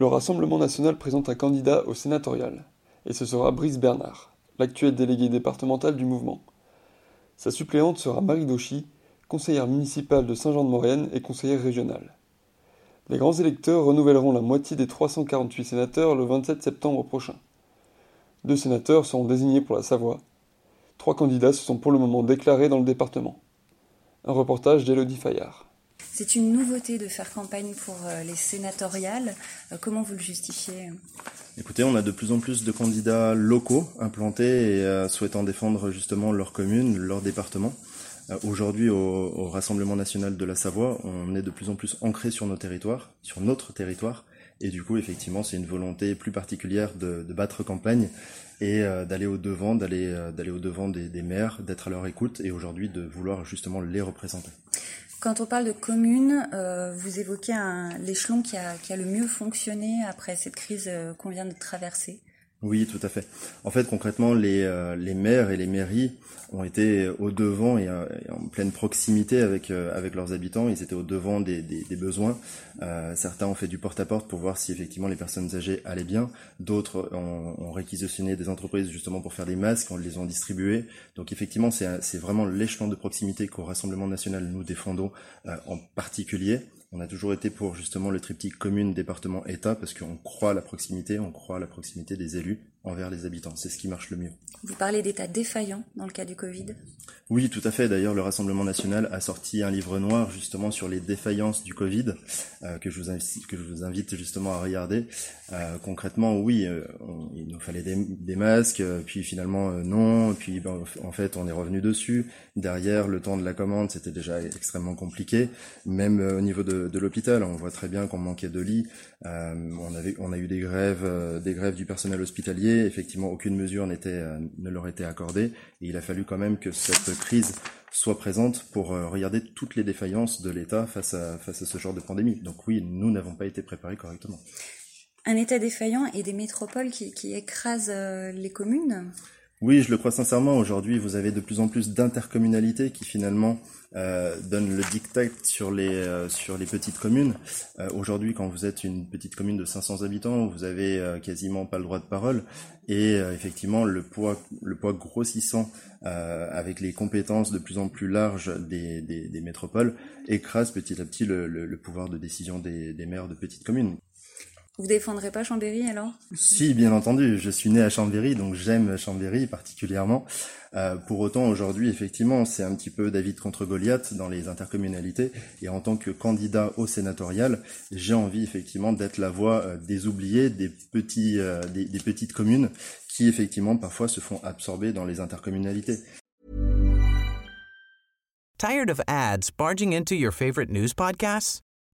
Le Rassemblement national présente un candidat au sénatorial, et ce sera Brice Bernard, l'actuel délégué départemental du mouvement. Sa suppléante sera Marie Dauchy, conseillère municipale de Saint-Jean-de-Maurienne et conseillère régionale. Les grands électeurs renouvelleront la moitié des 348 sénateurs le 27 septembre prochain. Deux sénateurs seront désignés pour la Savoie. Trois candidats se sont pour le moment déclarés dans le département. Un reportage d'Élodie Fayard. C'est une nouveauté de faire campagne pour euh, les sénatoriales. Euh, comment vous le justifiez? Écoutez, on a de plus en plus de candidats locaux implantés et euh, souhaitant défendre justement leur commune, leur département. Aujourd'hui, au, Rassemblement national de la Savoie, on est de plus en plus ancré sur nos territoires, sur notre territoire, et du coup, effectivement, c'est une volonté plus particulière de, battre campagne et d'aller au devant, d'aller au devant des maires, d'être à leur écoute, et aujourd'hui de vouloir justement les représenter. Quand on parle de communes, euh, vous évoquez l'échelon qui a, qui a, le mieux fonctionné après cette crise euh, qu'on vient de traverser. Oui, tout à fait. En fait, concrètement, les, euh, les maires et les mairies ont été au devant et, euh, en pleine proximité avec euh, avec leurs habitants. Ils étaient au devant des, besoins. certains ont fait du porte-à-porte pour voir si effectivement les personnes âgées allaient bien. D'autres ont, ont, réquisitionné des entreprises justement pour faire des masques. On les ont distribués. Donc effectivement, c'est c'est vraiment l'échelon de proximité qu'au Rassemblement national nous défendons en particulier. On a toujours été pour justement le triptyque commune, département, État, parce qu'on croit à la proximité, on croit à la proximité des élus envers les habitants. C'est ce qui marche le mieux. Vous parlez d'état défaillant dans le cas du Covid? Oui, tout à fait. D'ailleurs, le Rassemblement national a sorti un livre noir justement sur les défaillances du Covid, euh, que, je vous invite, que je vous invite justement à regarder. Euh, concrètement, oui, euh, il nous fallait des, masques, puis finalement non, puis ben, en fait on est revenu dessus. Derrière, le temps de la commande, c'était déjà extrêmement compliqué. Même au niveau de, de l'hôpital, on voit très bien qu'on manquait de lits. on, avait, on a eu des grèves, des grèves du personnel hospitalier Effectivement, aucune mesure euh, ne leur était accordée. Et il a fallu quand même que cette crise soit présente pour euh, regarder toutes les défaillances de l'État face à, ce genre de pandémie. Donc oui, nous n'avons pas été préparés correctement. Un État défaillant et des métropoles qui, qui écrasent euh, les communes? Oui, je le crois sincèrement. Aujourd'hui, vous avez de plus en plus d'intercommunalités qui finalement euh, donnent le dictat sur les euh, sur les petites communes. Euh, Aujourd'hui, quand vous êtes une petite commune de 500 habitants, vous avez euh, quasiment pas le droit de parole et effectivement le poids le poids grossissant avec les compétences de plus en plus larges des, des, des métropoles écrase petit à petit le, le, le pouvoir de décision des, des maires de petites communes. Vous défendrez pas Chambéry alors? Si, bien entendu. Je suis né à Chambéry, donc j'aime Chambéry particulièrement. Euh, pour autant, aujourd'hui, effectivement, c'est un petit peu David contre Goliath dans les intercommunalités. Et en tant que candidat au sénatorial, j'ai envie effectivement d'être la voix euh, des oubliés, des petits, euh, des, des petites communes qui effectivement parfois se font absorber dans les intercommunalités. Tired of ads barging into your favorite news podcasts?